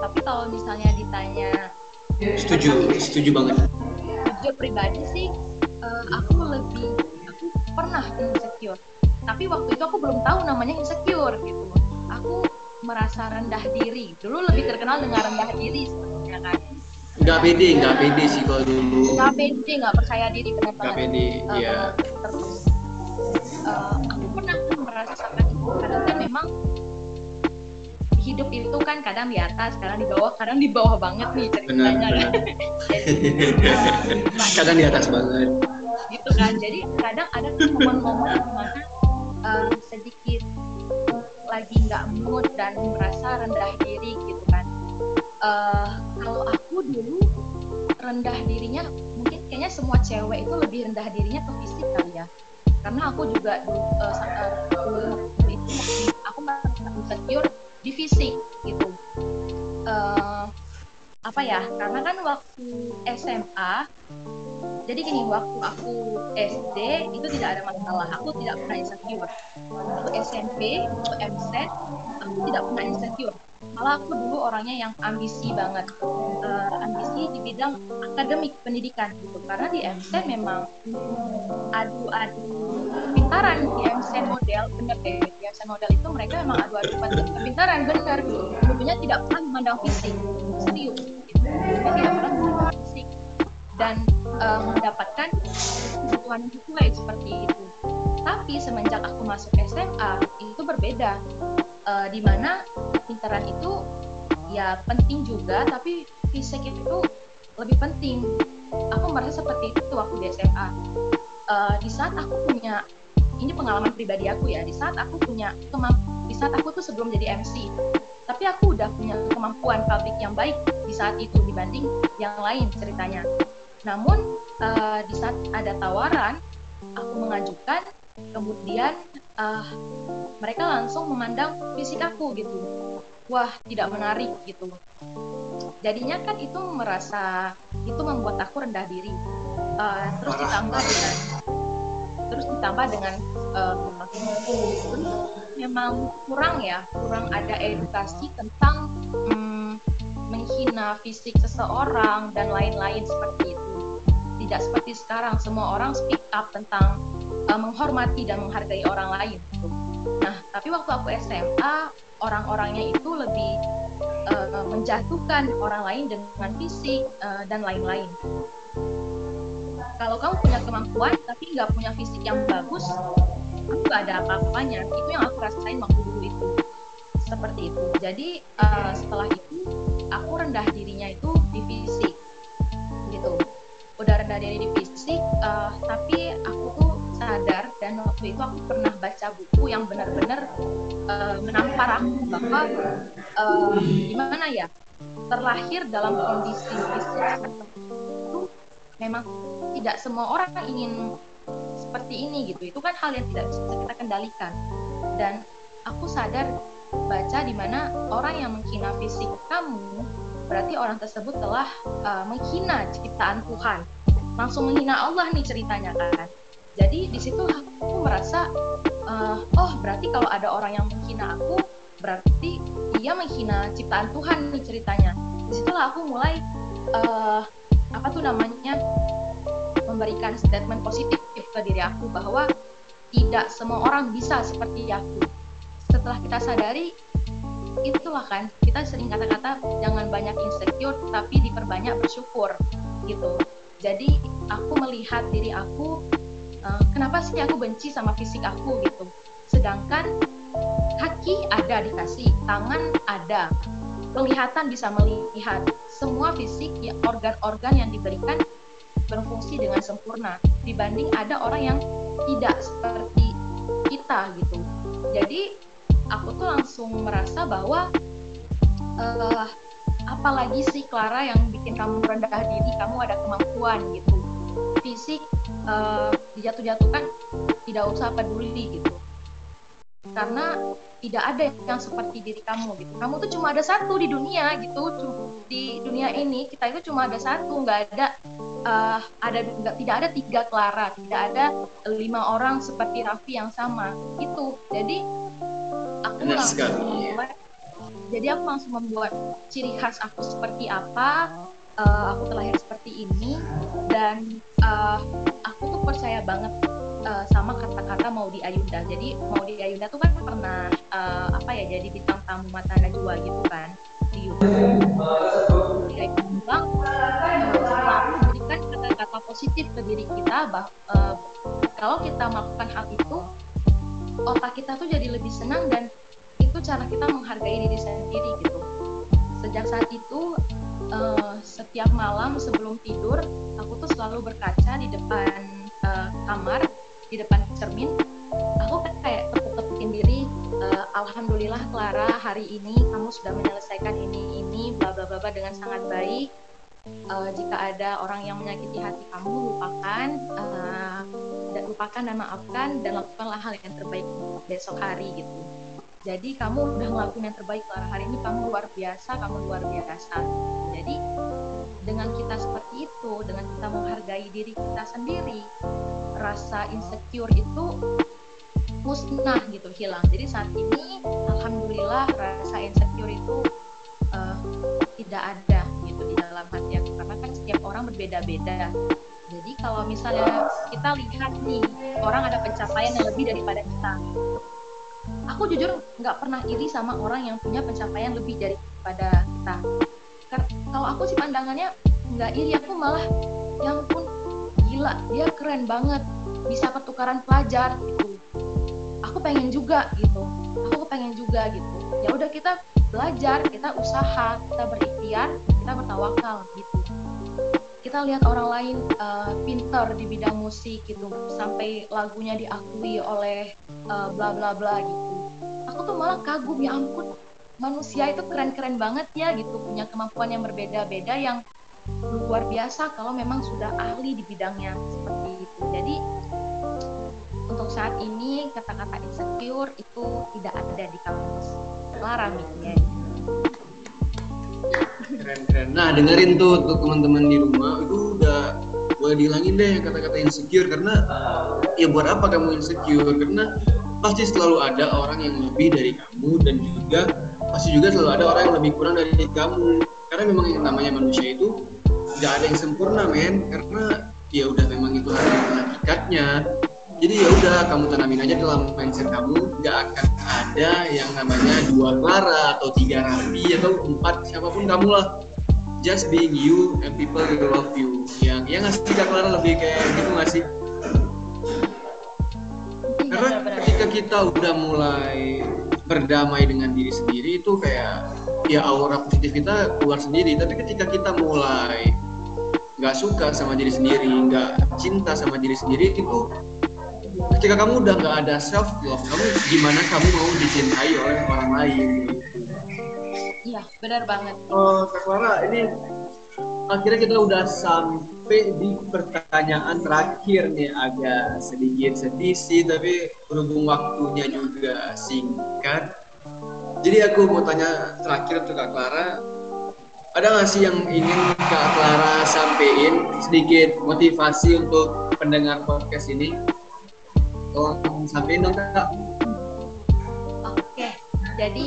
tapi kalau misalnya ditanya setuju setuju banget. setuju pribadi sih uh, aku lebih aku pernah insecure. Tapi waktu itu aku belum tahu namanya insecure gitu. Aku merasa rendah diri. Dulu lebih terkenal dengan rendah diri sebenarnya kan. Nggak pede nggak pede sih kalau dulu. Nggak pede nggak percaya diri benar nggak pede uh, iya. terus uh, aku pernah merasakan itu kan memang hidup itu kan kadang di atas kadang di bawah kadang di bawah banget nih ceritanya. benar, benar. kadang di atas banget. Gitu kan. Jadi kadang ada momen-momen di mana uh, sedikit lagi nggak mood dan merasa rendah diri gitu kan. Uh, kalau aku dulu rendah dirinya mungkin kayaknya semua cewek itu lebih rendah dirinya ke fisik kali ya. Karena aku juga uh, uh, itu aku merasa insecure di fisik gitu. Uh, apa ya karena kan waktu SMA jadi gini waktu aku SD itu tidak ada masalah. Aku tidak pernah insecure. Waktu SMP waktu MC aku tidak pernah insecure malah aku dulu orangnya yang ambisi banget. Uh, ambisi di bidang akademik pendidikan gitu. Karena di MC memang adu-adu kepintaran. Di MC model bener deh. Di MC model itu mereka memang adu-adu kepintaran bener. Tentunya tidak pernah memandang fisik. Serius. Gitu. tidak pernah memandang fisik. Dan uh, mendapatkan kebutuhan sesuai seperti itu. Tapi semenjak aku masuk SMA itu berbeda uh, di mana pintaran itu ya penting juga tapi fisik itu lebih penting. Aku merasa seperti itu waktu di SMA uh, di saat aku punya ini pengalaman pribadi aku ya di saat aku punya kemampuan di saat aku tuh sebelum jadi MC tapi aku udah punya kemampuan publik yang baik di saat itu dibanding yang lain ceritanya. Namun uh, di saat ada tawaran, aku mengajukan, kemudian uh, mereka langsung memandang fisik aku gitu. Wah, tidak menarik gitu. Jadinya kan itu merasa itu membuat aku rendah diri. Uh, terus ditambah dengan terus ditambah dengan uh, memang kurang ya, kurang ada edukasi tentang um, menghina fisik seseorang dan lain-lain seperti itu tidak seperti sekarang semua orang speak up tentang uh, menghormati dan menghargai orang lain. Gitu. Nah, tapi waktu aku SMA orang-orangnya itu lebih uh, menjatuhkan orang lain dengan fisik uh, dan lain-lain. Kalau kamu punya kemampuan tapi nggak punya fisik yang bagus, nggak ada apa-apanya. Itu yang aku rasain waktu dulu itu. Seperti itu. Jadi uh, setelah itu aku rendah dirinya itu di fisik gitu udah rendah dari di fisik uh, tapi aku tuh sadar dan waktu itu aku pernah baca buku yang benar-benar uh, menampar aku bahwa uh, gimana ya terlahir dalam kondisi fisik itu memang tidak semua orang ingin seperti ini gitu. Itu kan hal yang tidak bisa kita kendalikan. Dan aku sadar baca di mana orang yang menghina fisik kamu berarti orang tersebut telah uh, menghina ciptaan Tuhan. Langsung menghina Allah nih ceritanya kan jadi di situ aku merasa uh, oh berarti kalau ada orang yang menghina aku berarti dia menghina ciptaan Tuhan nih ceritanya. Di situlah aku mulai uh, apa tuh namanya memberikan statement positif ke diri aku bahwa tidak semua orang bisa seperti aku. Setelah kita sadari itulah kan kita sering kata-kata jangan banyak insecure tapi diperbanyak bersyukur gitu. Jadi aku melihat diri aku uh, kenapa sih aku benci sama fisik aku gitu? Sedangkan kaki ada dikasih tangan ada. Penglihatan bisa melihat. Semua fisik ya organ-organ yang diberikan berfungsi dengan sempurna dibanding ada orang yang tidak seperti kita gitu. Jadi aku tuh langsung merasa bahwa uh, apalagi sih Clara yang bikin kamu rendah diri kamu ada kemampuan gitu. Fisik uh, dijatuh-jatuhkan tidak usah peduli gitu. Karena tidak ada yang seperti diri kamu gitu. Kamu tuh cuma ada satu di dunia gitu di dunia ini kita itu cuma ada satu nggak ada uh, ada nggak tidak ada tiga Clara tidak ada lima orang seperti Raffi yang sama itu jadi aku Benar langsung sekali. mulai jadi aku langsung membuat ciri khas aku seperti apa uh, aku terlahir seperti ini dan uh, aku tuh percaya banget uh, sama kata-kata Maudi Ayunda. Jadi Maudi Ayunda tuh kan pernah uh, apa ya jadi bintang tamu mata najwa gitu kan di YouTube selalu kata-kata positif ke diri kita bah uh, kalau kita melakukan hal itu otak kita tuh jadi lebih senang dan itu cara kita menghargai diri sendiri gitu. Sejak saat itu uh, setiap malam sebelum tidur aku tuh selalu berkaca di depan uh, kamar di depan cermin. Aku kan kayak tepuk-tepukin diri uh, alhamdulillah Clara hari ini kamu sudah menyelesaikan ini ini bla bla bla dengan sangat baik. Uh, jika ada orang yang menyakiti hati kamu lupakan uh, dan lupakan dan maafkan dan lakukanlah hal yang terbaik besok hari gitu jadi kamu udah ngelakuin yang terbaik lah hari ini kamu luar biasa kamu luar biasa. Jadi dengan kita seperti itu dengan kita menghargai diri kita sendiri rasa insecure itu musnah gitu hilang. Jadi saat ini alhamdulillah rasa insecure itu uh, tidak ada gitu di dalam hati aku. Karena kan setiap orang berbeda-beda. Jadi kalau misalnya kita lihat nih orang ada pencapaian yang lebih daripada kita aku jujur nggak pernah iri sama orang yang punya pencapaian lebih daripada kita. Kalau aku sih pandangannya nggak iri aku malah yang pun gila dia keren banget bisa pertukaran pelajar gitu. Aku pengen juga gitu. Aku pengen juga gitu. Ya udah kita belajar kita usaha kita berikhtiar kita bertawakal gitu kita lihat orang lain uh, pinter di bidang musik gitu sampai lagunya diakui oleh uh, bla bla bla gitu. Aku tuh malah kagum ya ampun manusia itu keren-keren banget ya gitu punya kemampuan yang berbeda-beda yang luar biasa kalau memang sudah ahli di bidangnya seperti itu. Jadi untuk saat ini kata-kata insecure itu tidak ada di kampus. Larang ya keren-keren. Nah dengerin tuh untuk teman-teman di rumah. Itu udah boleh dihilangin deh kata-kata insecure karena ya buat apa kamu insecure? Karena pasti selalu ada orang yang lebih dari kamu dan juga pasti juga selalu ada orang yang lebih kurang dari kamu. Karena memang yang namanya manusia itu nggak ada yang sempurna men. Karena ya udah memang itu hakikatnya jadi ya udah kamu tanamin aja dalam mindset kamu. Nggak akan ada yang namanya dua Clara atau tiga Raffi atau empat siapa pun kamu lah. Just being you and people will love you. Yang yang ngasih tiga Clara? Lebih kayak gitu nggak sih? Karena ketika kita udah mulai berdamai dengan diri sendiri itu kayak ya aura positif kita keluar sendiri. Tapi ketika kita mulai nggak suka sama diri sendiri nggak cinta sama diri sendiri itu ketika kamu udah nggak ada self love kamu gimana kamu mau dicintai oleh orang lain? Iya benar banget. Oh Kak Clara ini akhirnya kita udah sampai di pertanyaan terakhir nih agak sedikit sedih sih tapi berhubung waktunya juga singkat. Jadi aku mau tanya terakhir untuk Kak Clara. Ada nggak sih yang ingin Kak Clara sampaikan sedikit motivasi untuk pendengar podcast ini sampaikan dong Kak Oke, jadi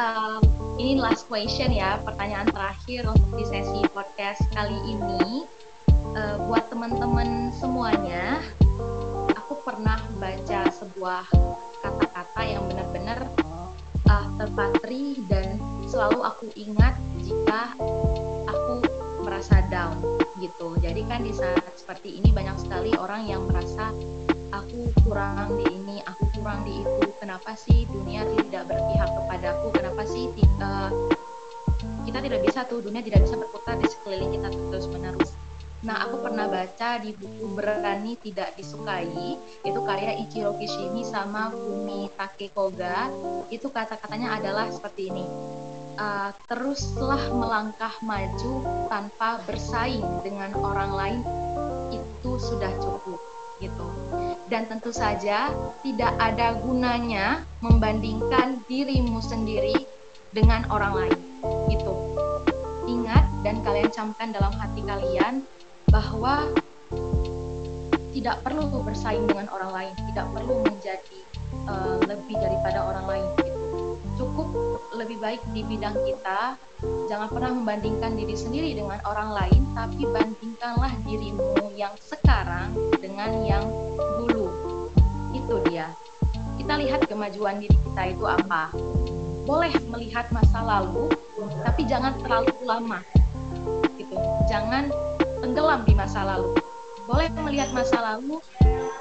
um, ini last question ya, pertanyaan terakhir untuk di sesi podcast kali ini. Uh, buat teman-teman semuanya, aku pernah baca sebuah kata-kata yang benar-benar uh, terpatri dan selalu aku ingat jika aku merasa down gitu. Jadi kan di saat seperti ini banyak sekali orang yang merasa aku kurang di ini, aku kurang di itu. Kenapa sih dunia tidak berpihak kepadaku? Kenapa sih uh, kita tidak bisa tuh dunia tidak bisa berputar di sekeliling kita terus menerus. Nah, aku pernah baca di buku Berani Tidak Disukai, itu karya Ichiro Kishimi sama Fumi Takekoga. Itu kata-katanya adalah seperti ini. Uh, teruslah melangkah maju tanpa bersaing dengan orang lain itu sudah cukup gitu. Dan tentu saja tidak ada gunanya membandingkan dirimu sendiri dengan orang lain. Gitu. Ingat dan kalian camkan dalam hati kalian bahwa tidak perlu bersaing dengan orang lain, tidak perlu menjadi uh, lebih daripada orang lain gitu. Cukup lebih baik di bidang kita, jangan pernah membandingkan diri sendiri dengan orang lain, tapi bandingkanlah dirimu yang sekarang dengan yang dulu. Itu dia. Kita lihat kemajuan diri kita itu apa. Boleh melihat masa lalu, tapi jangan terlalu lama. Gitu. Jangan tenggelam di masa lalu. Boleh melihat masa lalu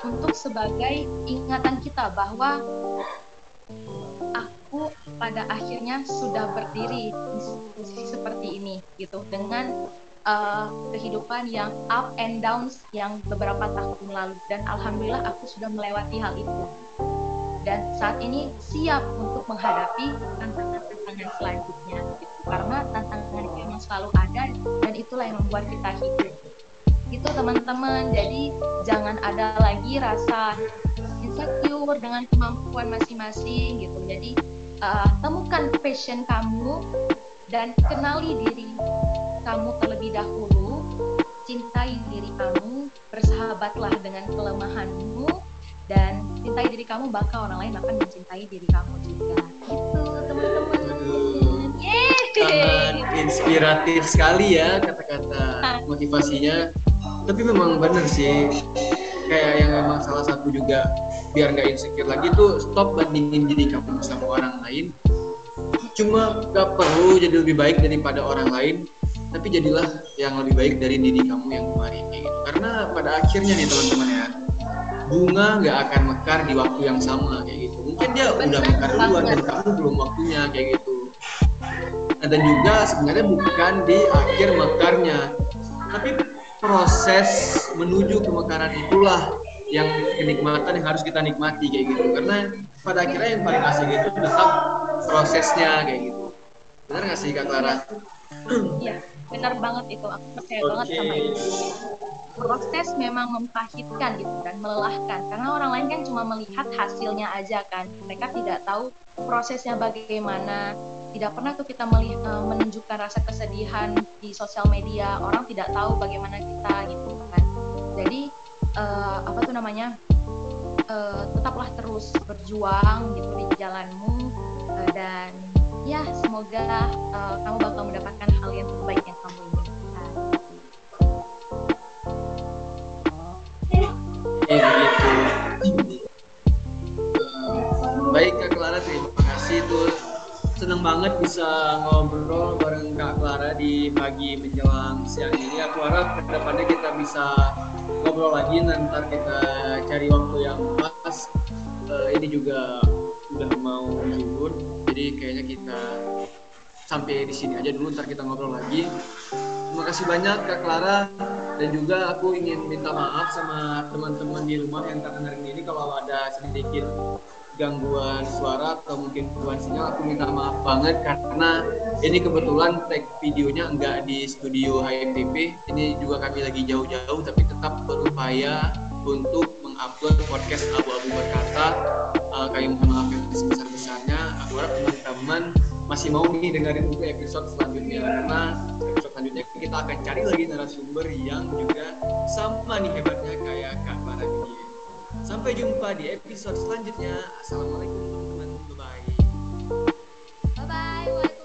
untuk sebagai ingatan kita bahwa aku pada akhirnya sudah berdiri di posisi seperti ini gitu. Dengan uh, kehidupan yang up and downs yang beberapa tahun lalu. Dan alhamdulillah aku sudah melewati hal itu. Dan saat ini siap untuk menghadapi tantangan-tantangan selanjutnya gitu. karena tantangan itu memang selalu ada dan itulah yang membuat kita hidup. Gitu teman-teman. Jadi jangan ada lagi rasa insecure dengan kemampuan masing-masing gitu. Jadi uh, temukan passion kamu dan kenali diri kamu terlebih dahulu. Cintai diri kamu bersahabatlah dengan kelemahanmu dan cintai diri kamu bakal orang lain akan mencintai diri kamu juga. Gitu teman-teman. Sangat inspiratif sekali ya kata-kata motivasinya. Tapi memang benar sih kayak yang memang salah satu juga biar nggak insecure lagi tuh stop bandingin diri kamu sama orang lain. Cuma gak perlu jadi lebih baik daripada orang lain tapi jadilah yang lebih baik dari diri kamu yang kemarin gitu. Karena pada akhirnya nih teman-teman ya bunga nggak akan mekar di waktu yang sama kayak gitu. Mungkin dia udah mekar duluan dan kamu belum waktunya kayak gitu. Dan juga sebenarnya bukan di akhir mekarnya tapi proses menuju kemekaran itulah yang kenikmatan yang harus kita nikmati kayak gitu. Karena pada akhirnya yang paling asik itu tetap prosesnya kayak gitu. Benar nggak sih kak Clara? Iya benar banget itu. Aku percaya okay. banget sama itu. Proses memang mempahitkan gitu dan melelahkan. Karena orang lain kan cuma melihat hasilnya aja kan. Mereka tidak tahu prosesnya bagaimana tidak pernah tuh kita melihat, uh, menunjukkan rasa kesedihan di sosial media orang tidak tahu bagaimana kita gitu kan jadi uh, apa tuh namanya uh, tetaplah terus berjuang gitu di jalanmu uh, dan ya semoga uh, kamu bakal mendapatkan hal yang terbaik yang kamu inginkan. Ya gitu. baik seneng banget bisa ngobrol bareng Kak Clara di pagi menjelang siang ini. Aku harap ke depannya kita bisa ngobrol lagi nanti kita cari waktu yang pas. Uh, ini juga udah mau libur jadi kayaknya kita sampai di sini aja dulu ntar kita ngobrol lagi terima kasih banyak kak Clara dan juga aku ingin minta maaf sama teman-teman di rumah yang dengerin ini kalau ada sedikit gangguan suara atau mungkin gangguan sinyal aku minta maaf banget karena ini kebetulan tag videonya enggak di studio HMTP ini juga kami lagi jauh-jauh tapi tetap berupaya untuk mengupload podcast abu-abu berkata. Uh, kami mohon maaf yang sebesar-besarnya. Aku harap teman-teman masih mau nih dengerin untuk episode selanjutnya karena episode selanjutnya kita akan cari lagi narasumber yang juga sama nih hebatnya kayak Kak Clara Sampai jumpa di episode selanjutnya. Assalamualaikum teman-teman. Bye-bye. Bye-bye.